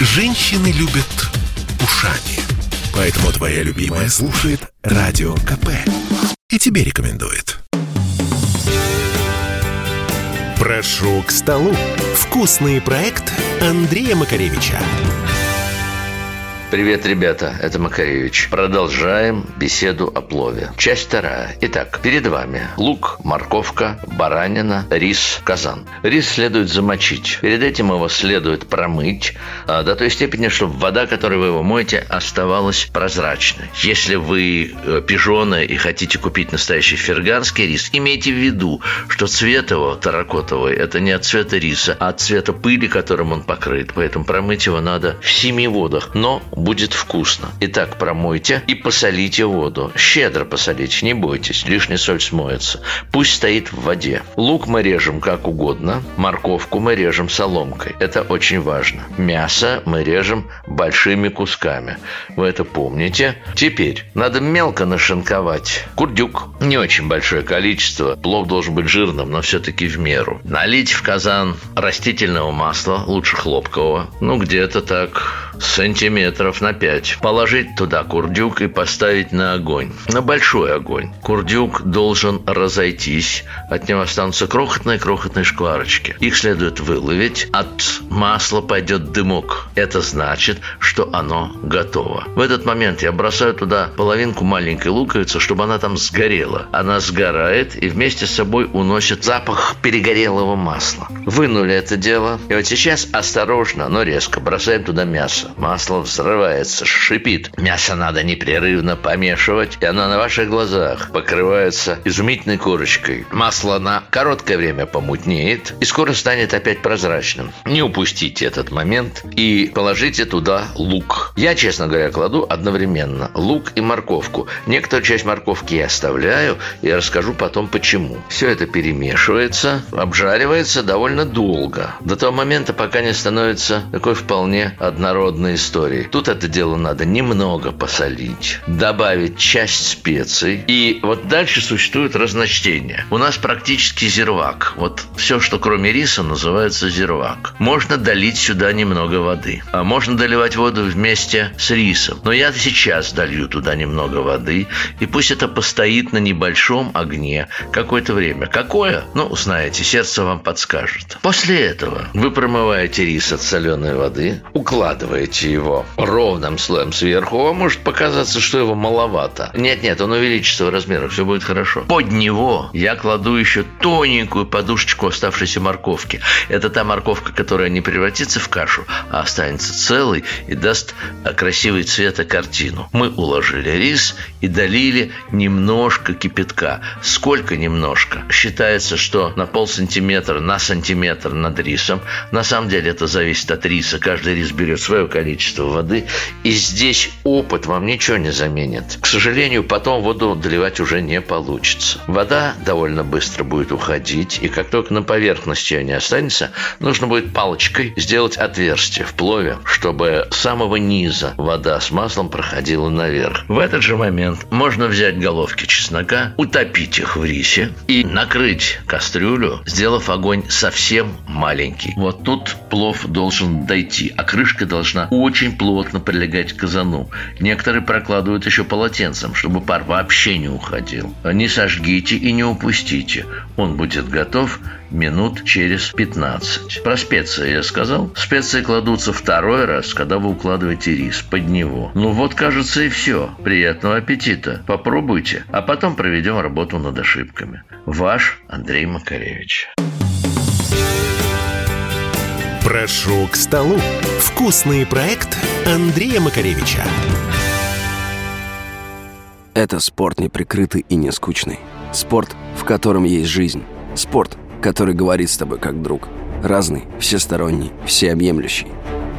Женщины любят ушами. Поэтому твоя любимая слушает Радио КП. И тебе рекомендует. Прошу к столу. Вкусный проект Андрея Макаревича. Привет, ребята, это Макаревич. Продолжаем беседу о плове. Часть вторая. Итак, перед вами лук, морковка, баранина, рис, казан. Рис следует замочить. Перед этим его следует промыть а, до той степени, чтобы вода, которой вы его моете, оставалась прозрачной. Если вы э, пижоны и хотите купить настоящий ферганский рис, имейте в виду, что цвет его таракотовый – это не от цвета риса, а от цвета пыли, которым он покрыт. Поэтому промыть его надо в семи водах. Но будет вкусно. Итак, промойте и посолите воду. Щедро посолите, не бойтесь, лишняя соль смоется. Пусть стоит в воде. Лук мы режем как угодно, морковку мы режем соломкой. Это очень важно. Мясо мы режем большими кусками. Вы это помните. Теперь надо мелко нашинковать. Курдюк. Не очень большое количество. Плов должен быть жирным, но все-таки в меру. Налить в казан растительного масла, лучше хлопкового. Ну, где-то так сантиметров на 5. Положить туда курдюк и поставить на огонь. На большой огонь. Курдюк должен разойтись. От него останутся крохотные-крохотные шкварочки. Их следует выловить. От масла пойдет дымок. Это значит, что оно готово. В этот момент я бросаю туда половинку маленькой луковицы, чтобы она там сгорела. Она сгорает и вместе с собой уносит запах перегорелого масла. Вынули это дело. И вот сейчас осторожно, но резко бросаем туда мясо Масло взрывается, шипит. Мясо надо непрерывно помешивать, и оно на ваших глазах покрывается изумительной корочкой. Масло на короткое время помутнеет и скоро станет опять прозрачным. Не упустите этот момент и положите туда лук. Я, честно говоря, кладу одновременно лук и морковку. Некоторую часть морковки я оставляю и расскажу потом почему. Все это перемешивается, обжаривается довольно долго. До того момента, пока не становится такой вполне однородной одной истории. Тут это дело надо немного посолить, добавить часть специй. И вот дальше существует разночтение. У нас практически зирвак. Вот все, что кроме риса, называется зирвак. Можно долить сюда немного воды. А можно доливать воду вместе с рисом. Но я сейчас долью туда немного воды. И пусть это постоит на небольшом огне какое-то время. Какое? Ну, знаете, сердце вам подскажет. После этого вы промываете рис от соленой воды, укладываете делаете его ровным слоем сверху, вам может показаться, что его маловато. Нет-нет, он увеличится в размерах, все будет хорошо. Под него я кладу еще тоненькую подушечку оставшейся морковки. Это та морковка, которая не превратится в кашу, а останется целой и даст красивый цвет и картину. Мы уложили рис и долили немножко кипятка. Сколько немножко? Считается, что на пол сантиметра, на сантиметр над рисом. На самом деле это зависит от риса. Каждый рис берет свое количество воды. И здесь опыт вам ничего не заменит. К сожалению, потом воду доливать уже не получится. Вода довольно быстро будет уходить, и как только на поверхности не останется, нужно будет палочкой сделать отверстие в плове, чтобы с самого низа вода с маслом проходила наверх. В этот же момент можно взять головки чеснока, утопить их в рисе и накрыть кастрюлю, сделав огонь совсем маленький. Вот тут плов должен дойти, а крышка должна очень плотно прилегать к казану. Некоторые прокладывают еще полотенцем, чтобы пар вообще не уходил. Не сожгите и не упустите. Он будет готов минут через 15. Про специи я сказал. Специи кладутся второй раз, когда вы укладываете рис под него. Ну вот, кажется, и все. Приятного аппетита. Попробуйте, а потом проведем работу над ошибками. Ваш Андрей Макаревич. Прошу к столу. Вкусный проект Андрея Макаревича. Это спорт неприкрытый и не скучный. Спорт, в котором есть жизнь. Спорт, который говорит с тобой как друг. Разный, всесторонний, всеобъемлющий.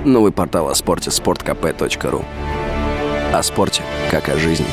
Новый портал о спорте – sportkp.ru О спорте, как о жизни.